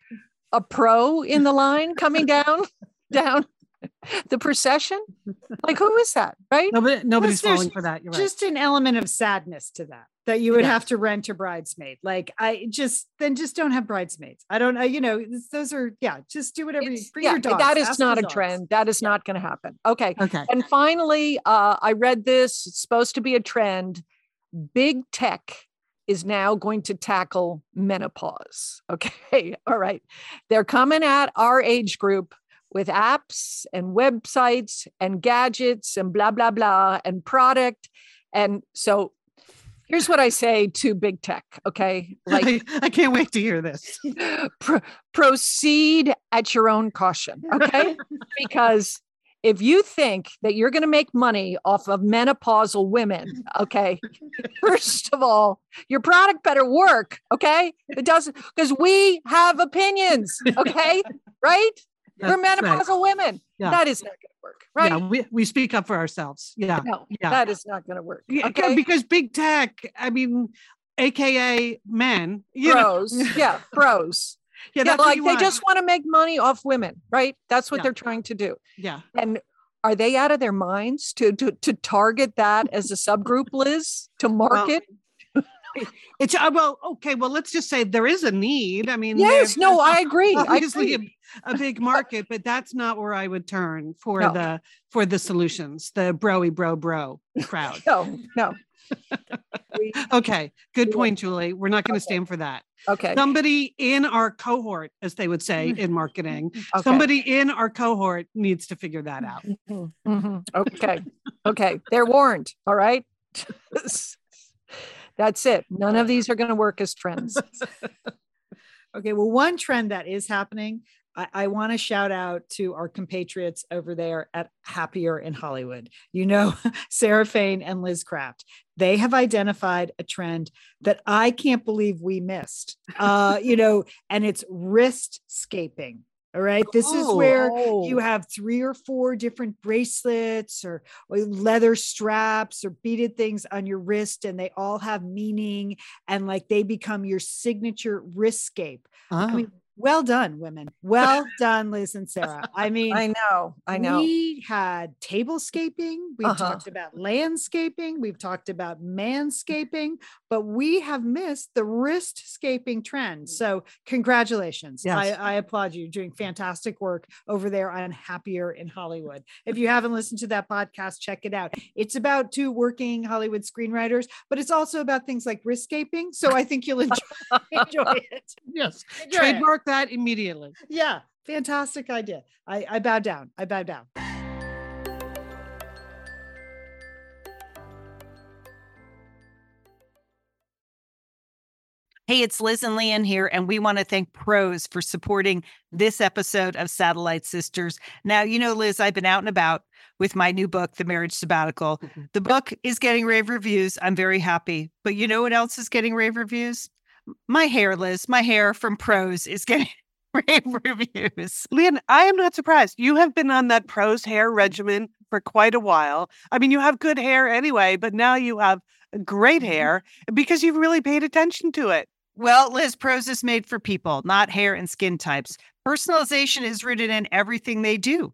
a pro in the line coming down down the procession like who is that right Nobody, nobody's falling for that. You're right. Just an element of sadness to that, that you would Yeah. have to rent a bridesmaid. Like I just, then just don't have bridesmaids. I don't know, you know, those are, yeah, just do whatever you It's- bring yeah your dogs. that is not a dogs. trend that is not going to happen okay okay. and finally uh, i read this it's supposed to be a trend big tech is now going to tackle menopause okay all right they're coming at our age group with apps and websites and gadgets and blah blah blah and product and so here's what i say to big tech okay? Like I, I can't wait to hear this. pro- proceed at your own caution okay? Because if you think that you're going to make money off of menopausal women okay first of all your product better work okay? It doesn't because we have opinions okay? Right? We're That's right. menopausal women Yeah. that is not going to work right Yeah, we, we speak up for ourselves. Yeah. no yeah. that is not going to work Yeah, okay Because big tech, I mean, AKA men, you know, yeah bros. yeah, yeah, like they just want to make money off women right that's what Yeah. they're trying to do yeah. And are they out of their minds to to, to target that as a subgroup, Liz, to market? It's uh, well, okay. Well, let's just say there is a need. I mean, yes, no, I agree. I obviously agree. a, a big market, but that's not where I would turn for No. the for the solutions. The broy bro bro crowd. No, no. Okay, good point, Julie. We're not going to stand for that. okay. Somebody in our cohort, as they would say in marketing, okay. somebody in our cohort needs to figure that out. Mhm, mhm. Okay. Okay. They're warned. All right. That's it. None of these are going to work as trends. Okay, well, one trend that is happening, I, I want to shout out to our compatriots over there at Happier in Hollywood. You know, Sarah Fain and Liz Craft. They have identified a trend that I can't believe we missed. Uh, you know, and it's wrist scaping. All right. This is Oh. where Oh. you have three or four different bracelets or, or leather straps or beaded things on your wrist, and they all have meaning and like they become your signature wrist scape. Oh, mean, ah. Well done, women. Well done, Liz and Sarah. I mean, I know. I know. We had tablescaping. We've Uh-huh. talked about landscaping. We've talked about manscaping, but we have missed the wristscaping trend. So, congratulations. I, Yes. I applaud you You're doing fantastic work over there on Happier in Hollywood. If you haven't listened to that podcast, check it out. It's about two working Hollywood screenwriters, but it's also about things like wristscaping. So, I think you'll enjoy, enjoy it. Yes. Enjoy it. Trademark that immediately. Yeah, fantastic idea. I, I bow down. I bow down. Hey, it's Liz and Lian here, and we want to thank Prose for supporting this episode of Satellite Sisters. Now, you know, Liz, I've been out and about with my new book, The Marriage Sabbatical. Mm-hmm. The book is getting rave reviews. I'm very happy. But you know what else is getting rave reviews? My hair, Liz, my hair from Prose is getting rave reviews. Lian, I am not surprised. You have been on that Prose hair regimen for quite a while. I mean, you have good hair anyway, but now you have great mm-hmm. hair because you've really paid attention to it. Well, Liz, Prose is made for people, not hair and skin types. Personalization is rooted in everything they do,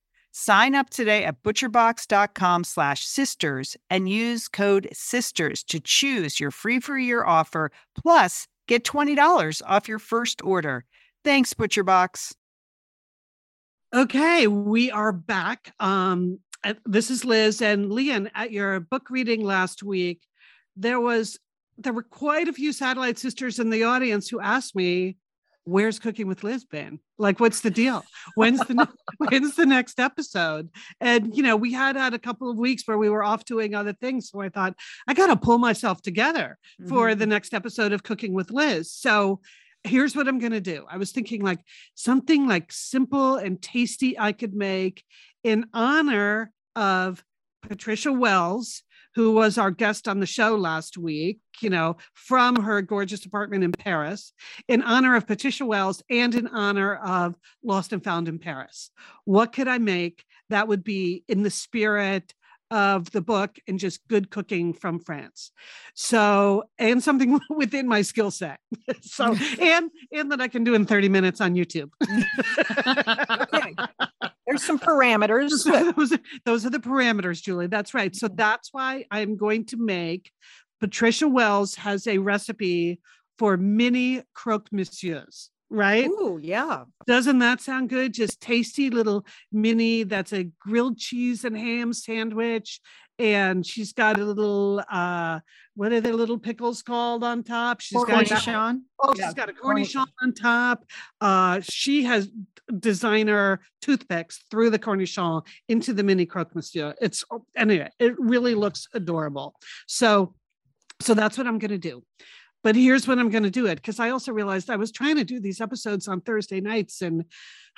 Sign up today at butcherbox.com slash sisters and use code sisters to choose your free for year offer plus get $20 off your first order. Thanks, ButcherBox. Okay, we are back. Um, this is Liz and Lian. At your book reading last week, there was there were quite a few satellite sisters in the audience who asked me, where's Cooking with Liz been? Like, what's the deal? When's the when's the next episode? And you know, we had had a couple of weeks where we were off doing other things, so I thought I got to pull myself together for Mhm. the next episode of Cooking with Liz. So here's what I'm going to do. I was thinking like something like simple and tasty I could make in honor of Patricia Wells, who was our guest on the show last week, you know, from her gorgeous apartment in Paris, in honor of Patricia Wells and in honor of Lost and Found in Paris. What could I make that would be in the spirit of the book and just good cooking from France? So, and something within my skill set. so, and and that I can do in 30 minutes on YouTube. There's some parameters. Those, are, those are the parameters, Julie. That's right. So mm-hmm. that's why I'm going to make Patricia Wells has a recipe for mini croque monsieurs, right? Ooh, yeah. Doesn't that sound good? Just tasty little mini that's a grilled cheese and ham sandwich. And she's got a little uh what are the little pickles called on top? She's got Cornichon. Oh, Yeah, she's got a cornichon. on top. Uh, she has designer toothpicks through the cornichon into the mini croque monsieur. It's anyway, it really looks adorable. So, so that's what I'm going to do. But here's when I'm going to do it because I also realized I was trying to do these episodes on Thursday nights, and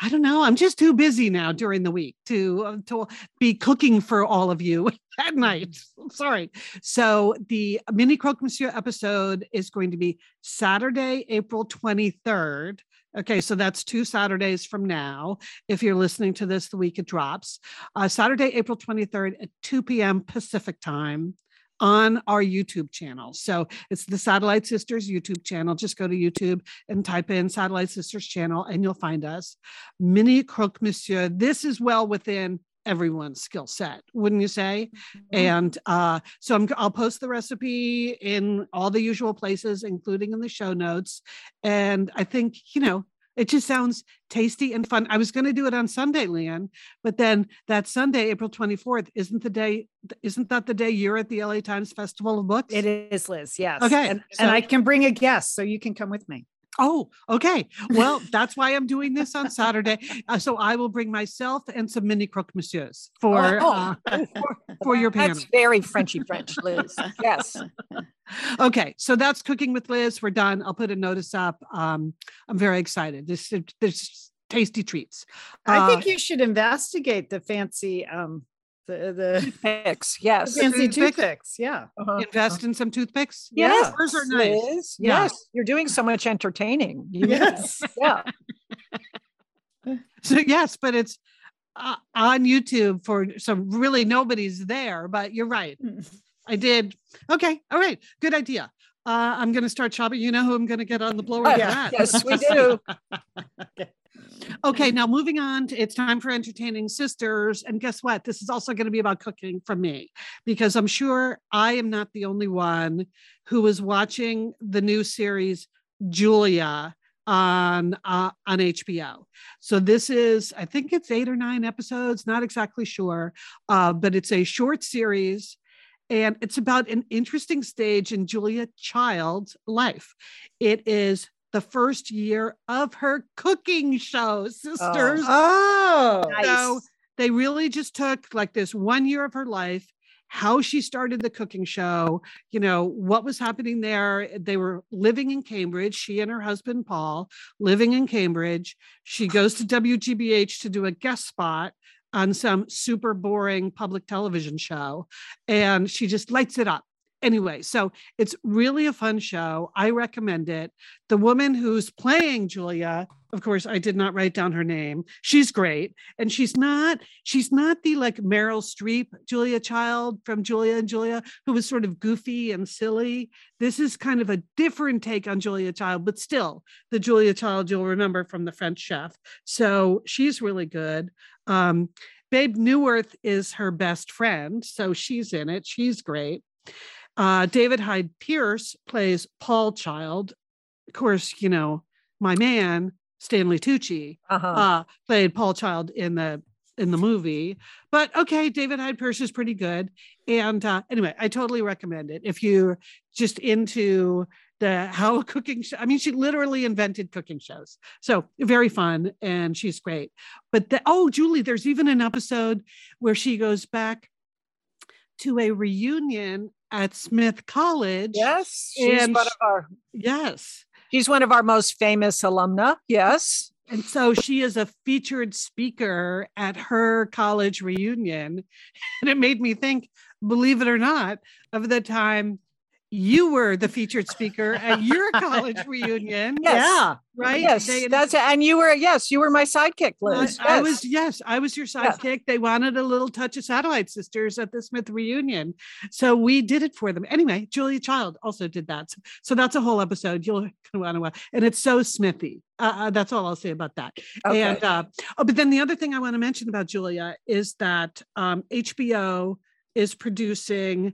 I don't know, I'm just too busy now during the week to uh, to be cooking for all of you at night. Sorry. So the mini croque monsieur episode is going to be Saturday, April 23rd. Okay, so that's two Saturdays from now. If you're listening to this the week it drops, uh, Saturday, April 23rd at 2 p.m. Pacific time on our YouTube channel. So it's the Satellite Sisters YouTube channel. Just go to YouTube and type in Satellite Sisters channel and you'll find us. Mini Croque Monsieur. This is well within everyone's skill set, wouldn't you say? And uh, so I'm, I'll post the recipe in all the usual places, including in the show notes. And I think, you know, it just sounds tasty and fun. I was going to do it on Sunday, Lian, but then that Sunday, April 24th, isn't the day, isn't that the day you're at the LA Times Festival of Books? It is Liz, yes. Okay, And, so- and I can bring a guest, so you can come with me. Oh, okay. Well, that's why I'm doing this on Saturday. Uh, so I will bring myself and some mini croque monsieurs for, Oh. uh, for, for your panel. That's very Frenchy French, Liz. Yes. Okay, so that's cooking with Liz. We're done. I'll put a notice up. Um, I'm very excited. This there's tasty treats. I Uh, think you should investigate the fancy, um, the the Picks. Yes. fancy toothpicks? toothpicks. Yeah. Uh-huh. invest in some toothpicks. Yes, Hers are nice. Liz. Yeah. Yes. You're doing so much entertaining. You- Yes. Yeah. So yes, but it's uh, on YouTube for so really nobody's there. But you're right. I did. Okay. All right. Good idea. Uh, I'm going to start shopping. You know who I'm going to get on the blower? for Yeah. that. Yes, we do. Okay, now moving on, to, it's time for entertaining sisters. And guess what? This is also going to be about cooking for me because I'm sure I am not the only one who is watching the new series Julia on uh, on HBO. So this is, I think it's eight or nine episodes, not exactly sure, uh, but it's a short series. And it's about an interesting stage in Julia Child's life. It is the first year of her cooking show, sisters. Oh, oh. So they really just took like this one year of her life, how she started the cooking show, you know, what was happening there. They were living in Cambridge, she and her husband, Paul, living in Cambridge. She goes to WGBH to do a guest spot on some super boring public television show, and she just lights it up. Anyway, so it's really a fun show. I recommend it. The woman who's playing Julia, of course, I did not write down her name. She's great. And she's not, she's not the like Meryl Streep Julia Child from Julia and Julia, who was sort of goofy and silly. This is kind of a different take on Julia Child, but still the Julia Child you'll remember from the French chef. So she's really good. Um, Bebe Neuwirth is her best friend. So she's in it. She's great. Uh, David Hyde Pierce plays Paul Child. Of course, you know, my man, Stanley Tucci, Uh-huh. uh, played Paul Child in the in the movie. But okay, David Hyde Pierce is pretty good. And uh, anyway, I totally recommend it if you're just into the how a cooking show. I mean, she literally invented cooking shows. So very fun, and she's great. But the, oh, Julie, there's even an episode where she goes back to a reunion at Smith College. Yes, she's And one of our Yes. she's one of our most famous alumna. Yes. And so she is a featured speaker at her college reunion. And it made me think, believe it or not, of the time you were the featured speaker at your college reunion. Yes. Yeah. Right? Yes, They- that's and you were yes, you were my sidekick, I, Liz. I Yes. was yes, I was your Yeah. sidekick. They wanted a little touch of Satellite Sisters at the Smith reunion, so we did it for them. Anyway, Julia Child also did that, so, so that's a whole episode. You'll want to, watch. and it's so Smithy. Uh, uh, that's all I'll say about that. Okay. And uh, oh, but then the other thing I want to mention about Julia is that um, HBO is producing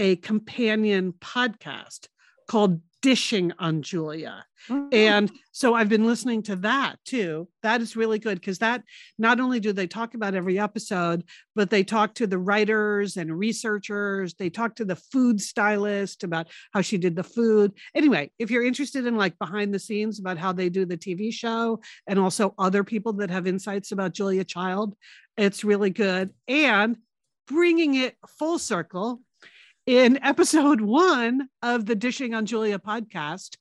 a companion podcast called Dishing on Julia. Mhm. And so I've been listening to that too. That is really good because that not only do they talk about every episode, but they talk to the writers and researchers. They talk to the food stylist about how she did the food. Anyway, if you're interested in like behind the scenes about how they do the TV show and also other people that have insights about Julia Child, it's really good. And bringing it full circle in episode one of the Dishing on Julia podcast,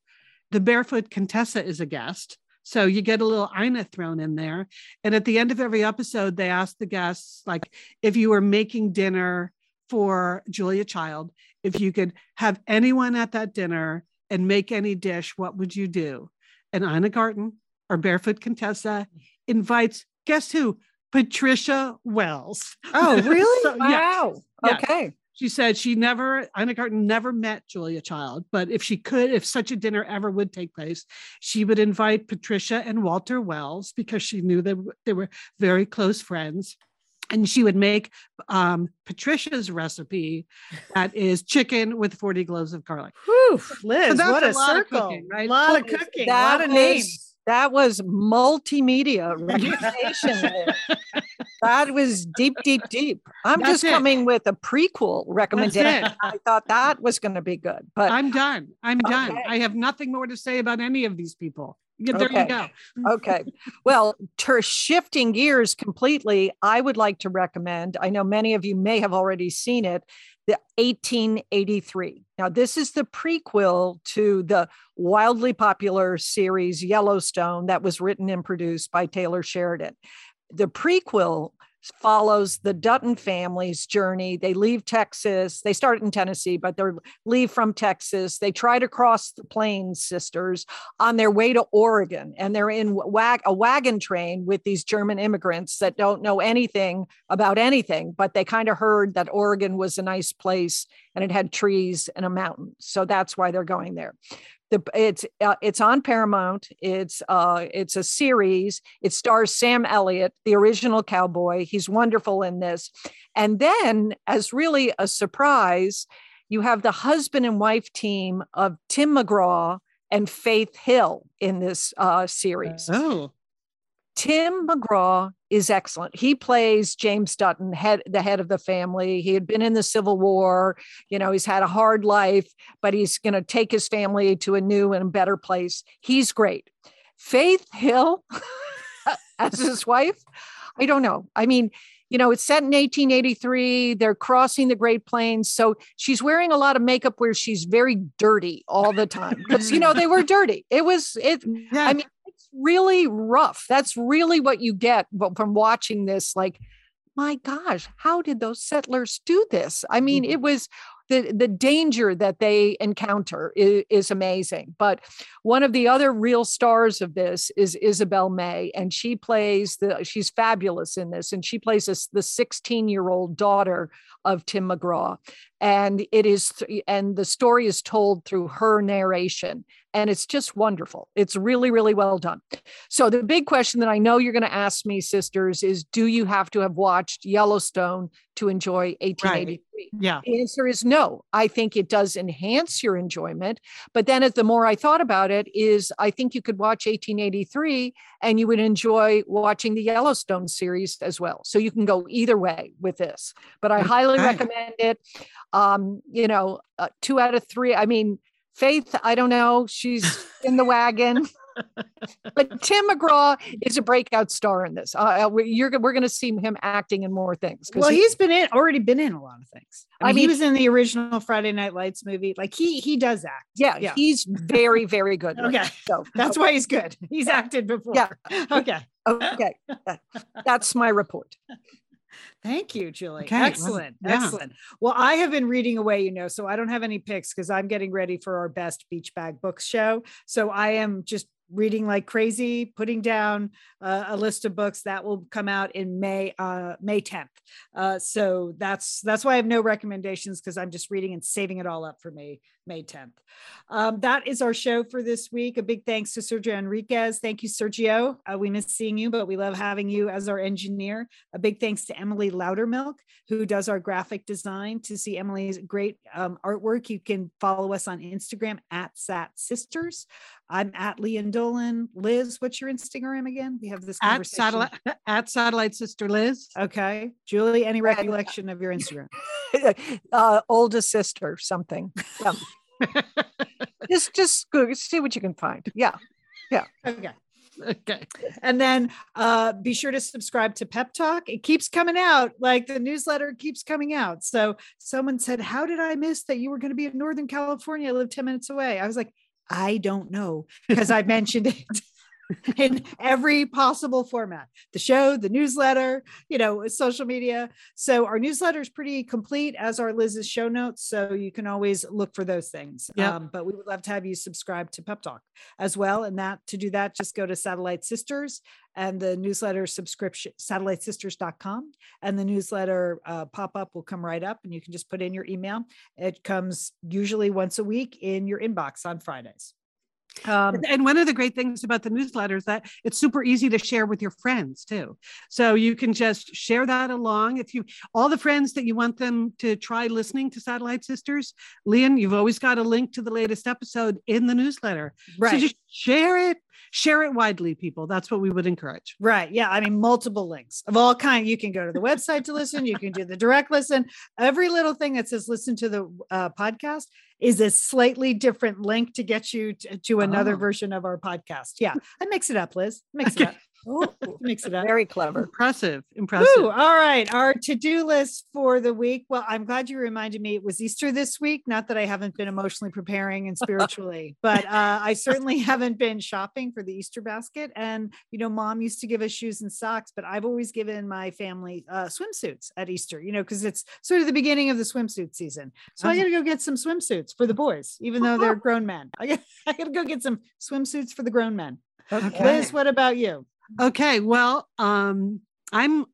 the barefoot Contessa is a guest. So you get a little Ina thrown in there. And at the end of every episode, they ask the guests, like, if you were making dinner for Julia Child, if you could have anyone at that dinner and make any dish, what would you do? And Ina Garten, or Barefoot Contessa, invites, guess who? Patricia Wells. Oh, really? So. Wow. Yeah. Okay. She said she never, Ina Garten never met Julia Child, but if she could, if such a dinner ever would take place, she would invite Patricia and Walter Wells because she knew that they were very close friends. And she would make um, Patricia's recipe that is chicken with 40 cloves of garlic. Whew, Liz, that's what a a, circle. cooking, right? A lot of cooking, a lot of names. That was multimedia recommendation. That was deep, deep, deep. I'm That's just it. coming with a prequel recommendation. I thought that was going to be good, but I'm done. I'm done. I have nothing more to say about any of these people. Yeah, there Okay. you go. okay. Well, to shifting gears completely, I would like to recommend. I know many of you may have already seen it. The 1883. Now, this is the prequel to the wildly popular series Yellowstone that was written and produced by Taylor Sheridan. The prequel follows the Dutton family's journey. They leave Texas. They start in Tennessee, but they leave from Texas. They try to cross the Plains Sisters on their way to Oregon, and they're in wag- a wagon train with these German immigrants that don't know anything about anything, but they kind of heard that Oregon was a nice place and it had trees and a mountain, so that's why they're going there. The, it's uh, it's on Paramount. It's uh it's a series. It stars Sam Elliott, the original cowboy. He's wonderful in this. And then, as really a surprise, you have the husband and wife team of Tim McGraw and Faith Hill in this uh, series. Oh, Tim McGraw is excellent. He plays James Dutton, head the head of the family. He had been in the Civil War. You know, he's had a hard life, but he's going to take his family to a new and better place. He's great. Faith Hill as his wife, I don't know. I mean, you know, it's set in 1883. They're crossing the Great Plains. So she's wearing a lot of makeup where she's very dirty all the time because, you know, they were dirty. It was, it, yeah. I mean, it's really rough. That's really what you get from watching this. Like, my gosh, how did those settlers do this? I mean, mm-hmm. it was the the danger that they encounter is, is amazing. But one of the other real stars of this is Isabel May, and she plays the she's fabulous in this, and she plays this the 16 year old daughter of Tim McGraw, and it is and the story is told through her narration, and it's just wonderful. It's really really well done. So the big question that I know you're going to ask me, sisters, is do you have to have watched Yellowstone to enjoy 1883? yeah. The answer is no. I think it does enhance your enjoyment. But then as the more I thought about it, is I think you could watch 1883 and you would enjoy watching the Yellowstone series as well. So you can go either way with this. But I highly Okay. recommend it. Um, you know, uh, two out of three. I mean, Faith, I don't know. She's in the wagon. but Tim McGraw is a breakout star in this. Uh, uh we're going to see him acting in more things. Well, he- he's been in already been in a lot of things. I I mean, he was in the original Friday Night Lights movie. Like he he does act. yeah, yeah. he's very very good. Okay. so That's why he's good. He's acted before. Yeah. Okay. okay. That's my report. Thank you, Julie. Okay, well, Excellent. yeah. Excellent. Well, I have been reading away, you know, so I don't have any picks because I'm getting ready for our best beach bag books show. So I am just reading like crazy, putting down uh, a list of books that will come out in May, uh, May 10th. Uh, so that's that's why I have no recommendations because I'm just reading and saving it all up for May May 10th. Um, that is our show for this week. A big thanks to Sergio Enriquez. Thank you, Sergio. Uh, we miss seeing you, but we love having you as our engineer. A big thanks to Emily Loudermilk, who does our graphic design. To see Emily's great um, artwork, you can follow us on Instagram at Sat Sisters. I'm at Lian Dolan. Liz, what's your Instagram again? We have this At conversation. satellite at satellite sister Liz. Okay, Julie. Any recollection of your Instagram? uh, oldest sister, something. Yeah. just just go see what you can find. Yeah. Yeah. Okay. Okay. And then uh, be sure to subscribe to Pep Talk. It keeps coming out, like the newsletter keeps coming out. So someone said, How did I miss that you were going to be in Northern California? I live 10 minutes away. I was like, I don't know because I mentioned it. In every possible format the show the newsletter you know social media. So our newsletter is pretty complete as are liz's show notes so you can always look for those things. Yep. um, but we would love to have you subscribe to pep talk as well and that to do that just go to satellite sisters and the newsletter subscription satellitesisters.com and the newsletter uh, pop-up will come right up and you can just put in your email. It comes usually once a week in your inbox on fridays um, And- one of the great things about the newsletter is that it's super easy to share with your friends too. So you can just share that along. If you all the friends that you want them to try listening to Satellite Sisters, Lian, you've always got a link to the latest episode in the newsletter. right So just share it, share it widely, people. That's what we would encourage. Right. Yeah. I mean, multiple links of all kind. You can go to the website to listen. You can do the direct listen. Every little thing that says listen to the uh, podcast is a slightly different link to get you to, to another Oh. version of our podcast. Yeah. I mix it up, Liz. Mix it Okay. Up. Mix it up. Very clever. Impressive. Impressive. Woo, all right. Our to-do list for the week. Well, I'm glad you reminded me it was Easter this week. Not that I haven't been emotionally preparing and spiritually, but uh, I certainly haven't been shopping for the Easter basket. And you know, mom used to give us shoes and socks, but I've always given my family uh, swimsuits at Easter. You know, because it's sort of the beginning of the swimsuit season. So I Oh. got to go get some swimsuits for the boys, even though they're grown men. I got to go get some swimsuits for the grown men. Okay. Liz, what about you? Okay, well, um, I'm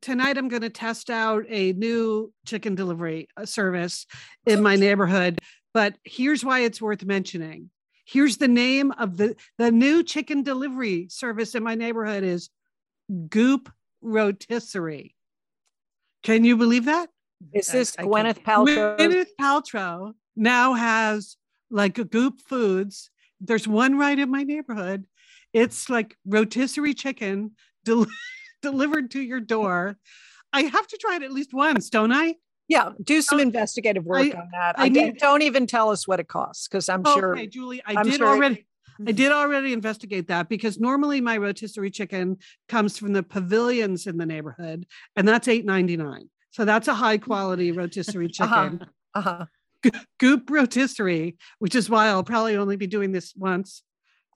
tonight. I'm going to test out a new chicken delivery uh, service in my neighborhood. But here's why it's worth mentioning. Here's the name of the the new chicken delivery service in my neighborhood is Goop Rotisserie. Can you believe that? Is this I can't- Gwyneth Paltrow? Gwyneth Paltrow now has like a Goop Foods. There's one right in my neighborhood. It's like rotisserie chicken del- delivered to your door. I have to try it at least once, don't I? Yeah, do some investigative work I- on that. I I, need- don't even tell us what it costs because I'm sure. Okay, Julie, I I'm did sure it- already. I did already investigate that because normally my rotisserie chicken comes from the pavilions in the neighborhood, and that's eight ninety nine. So that's a high quality rotisserie chicken. Uh-huh. Goop rotisserie, which is why I'll probably only be doing this once,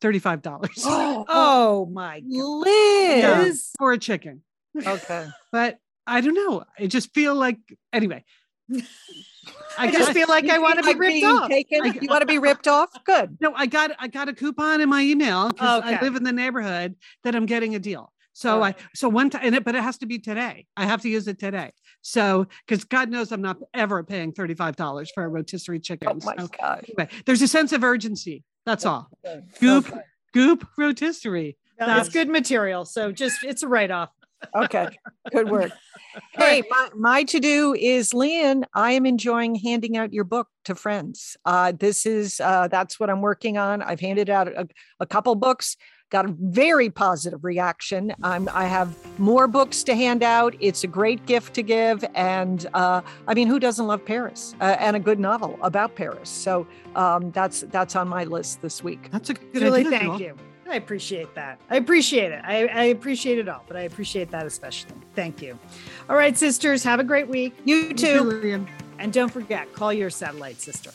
thirty-five dollars oh, oh, Oh my God. Liz. For a chicken. Okay. But I don't know. I just feel like anyway. I just feel like I want to be Like ripped off. taken- you want to be ripped off? Good. no, I got I got a coupon in my email because I Okay. live in the neighborhood that I'm getting a deal. So oh. I so one time, it, but it has to be today. I have to use it today. So because God knows I'm not ever paying thirty five dollars for a rotisserie chicken. Oh my So God. anyway, there's a sense of urgency. That's all. Okay. Goop Okay. Goop rotisserie. No, That's- it's good material. So just it's a write off. Okay. Good work. Hey, my, my to do is Lian. I am enjoying handing out your book to friends. Uh, this is uh, that's what I'm working on. I've handed out a, a couple books. Got a very positive reaction. I'm, I have more books to hand out. It's a great gift to give. And uh, I mean, who doesn't love Paris uh, and a good novel about Paris? So um, that's that's on my list this week. That's a good Julie, idea. thank Jewel. you. I appreciate that. I appreciate it. I, I appreciate it all, but I appreciate that especially. Thank you. All right, sisters, have a great week. You too. Julian. And don't forget, call your satellite sister.